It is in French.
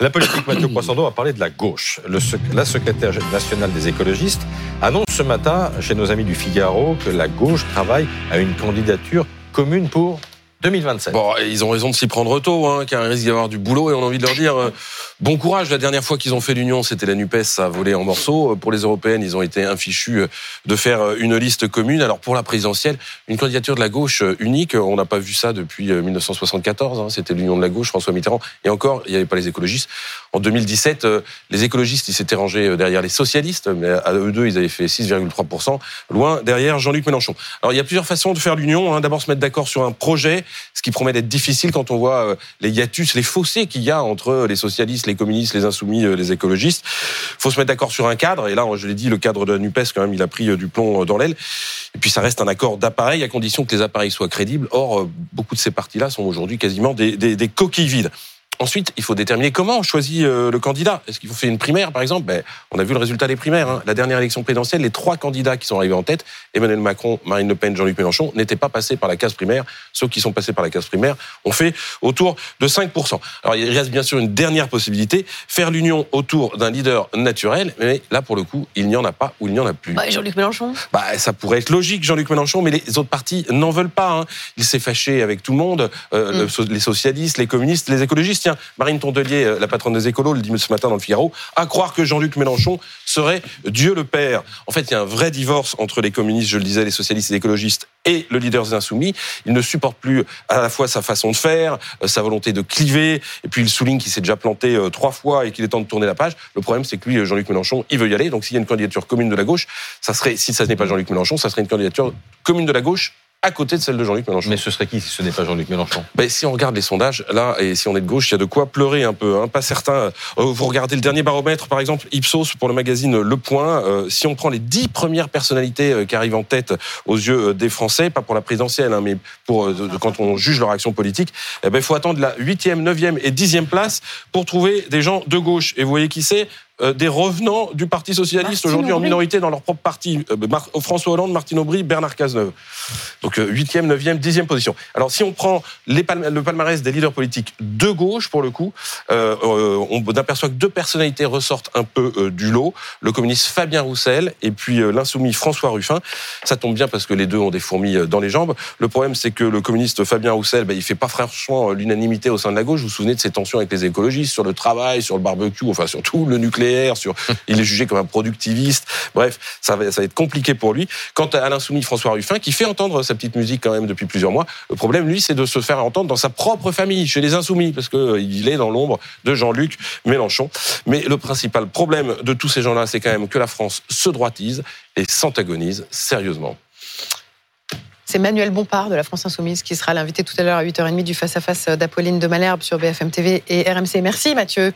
La politique, Mathieu Poissando a parlé de la gauche. La secrétaire nationale des écologistes annonce ce matin chez nos amis du Figaro que la gauche travaille à une candidature commune pour 2027. Bon, ils ont raison de s'y prendre tôt, hein, car il risque d'y avoir du boulot et on a envie de leur dire euh, bon courage. La dernière fois qu'ils ont fait l'union, c'était la Nupes, ça a volé en morceaux. Pour les européennes, ils ont été infichus euh, de faire euh, une liste commune. Alors pour la présidentielle, une candidature de la gauche unique, on n'a pas vu ça depuis 1974. Hein, c'était l'union de la gauche, François Mitterrand. Et encore, il n'y avait pas les écologistes. En 2017, les écologistes, ils s'étaient rangés derrière les socialistes, mais à eux deux, ils avaient fait 6,3%, loin derrière Jean-Luc Mélenchon. Alors il y a plusieurs façons de faire l'union. Hein. D'abord se mettre d'accord sur un projet ce qui promet d'être difficile quand on voit euh, les hiatus, les fossés qu'il y a entre les socialistes, les communistes, les insoumis, euh, les écologistes. Il faut se mettre d'accord sur un cadre, et là, je l'ai dit, le cadre de la NUPES, quand même, il a pris euh, du plomb dans l'aile. Et puis ça reste un accord d'appareil à condition que les appareils soient crédibles. Or, beaucoup de ces partis-là sont aujourd'hui quasiment des, des, des coquilles vides. Ensuite, il faut déterminer comment on choisit euh, le candidat. Est-ce qu'il faut faire une primaire, par exemple? Ben, On a vu le résultat des primaires. Hein. La dernière élection présidentielle, les trois candidats qui sont arrivés en tête, Emmanuel Macron, Marine Le Pen, Jean-Luc Mélenchon, n'étaient pas passés par la case primaire. Ceux qui sont passés par la case primaire ont fait autour de 5%. Alors, il reste bien sûr une dernière possibilité, faire l'union autour d'un leader naturel. Mais là, pour le coup, il n'y en a pas ou il n'y en a plus. Bah, Jean-Luc Mélenchon? Bah, Ça pourrait être logique, Jean-Luc Mélenchon, mais les autres partis n'en veulent pas. Hein. Il s'est fâché avec tout le monde, euh, mm. les socialistes, les communistes, les écologistes. Tiens, Marine Tondelier euh, la patronne des écolos, le dit ce matin dans le Figaro, à croire que Jean-Luc Mélenchon serait Dieu le Père. En fait, il y a un vrai divorce entre les communistes, je le disais, les socialistes et les écologistes et le leader des Insoumis. Il ne supporte plus à la fois sa façon de faire, euh, sa volonté de cliver, et puis il souligne qu'il s'est déjà planté euh, trois fois et qu'il est temps de tourner la page. Le problème, c'est que lui, Jean-Luc Mélenchon, il veut y aller. Donc s'il y a une candidature commune de la gauche, ça serait, si ça n'est pas Jean-Luc Mélenchon, ça serait une candidature commune de la gauche à côté de celle de Jean-Luc Mélenchon. Mais ce serait qui si ce n'est pas Jean-Luc Mélenchon? Ben, Si on regarde les sondages, là, et si on est de gauche, il y a de quoi pleurer un peu. Hein. Pas certain. Euh, vous regardez le dernier baromètre, par exemple, Ipsos pour le magazine Le Point. Euh, si on prend les dix premières personnalités euh, qui arrivent en tête aux yeux des Français, pas pour la présidentielle, hein, mais pour quand on juge leur action politique, eh ben, il faut attendre la huitième, neuvième et dixième place pour trouver des gens de gauche. Et vous voyez qui c'est? euh, des revenants du Parti socialiste aujourd'hui en minorité dans leur propre parti. Euh, François Hollande, Martine Aubry, Bernard Cazeneuve. Donc 8e, 9e, 10e position. Alors si on prend les le palmarès des leaders politiques de gauche, pour le coup, euh, on aperçoit que deux personnalités ressortent un peu du lot. Le communiste Fabien Roussel et puis l'insoumis François Ruffin. Ça tombe bien parce que les deux ont des fourmis dans les jambes. Le problème, c'est que le communiste Fabien Roussel, ben, il fait pas franchement l'unanimité au sein de la gauche. Vous vous souvenez de ces tensions avec les écologistes sur le travail, sur le barbecue, enfin surtout le nucléaire sur, il est jugé comme un productiviste. Bref, ça va, ça va être compliqué pour lui. Quant à l'insoumis François Ruffin, qui fait entendre sa petite musique quand même depuis plusieurs mois, le problème, lui, c'est de se faire entendre dans sa propre famille, chez les insoumis, parce qu'il euh, est dans l'ombre de Jean-Luc Mélenchon. Mais le principal problème de tous ces gens-là, c'est quand même que la France se droitise et s'antagonise sérieusement. C'est Manuel Bompard de la France Insoumise qui sera l'invité tout à l'heure à 8h30 du face-à-face d'Apolline de Malherbe sur BFM TV et RMC. Merci Mathieu.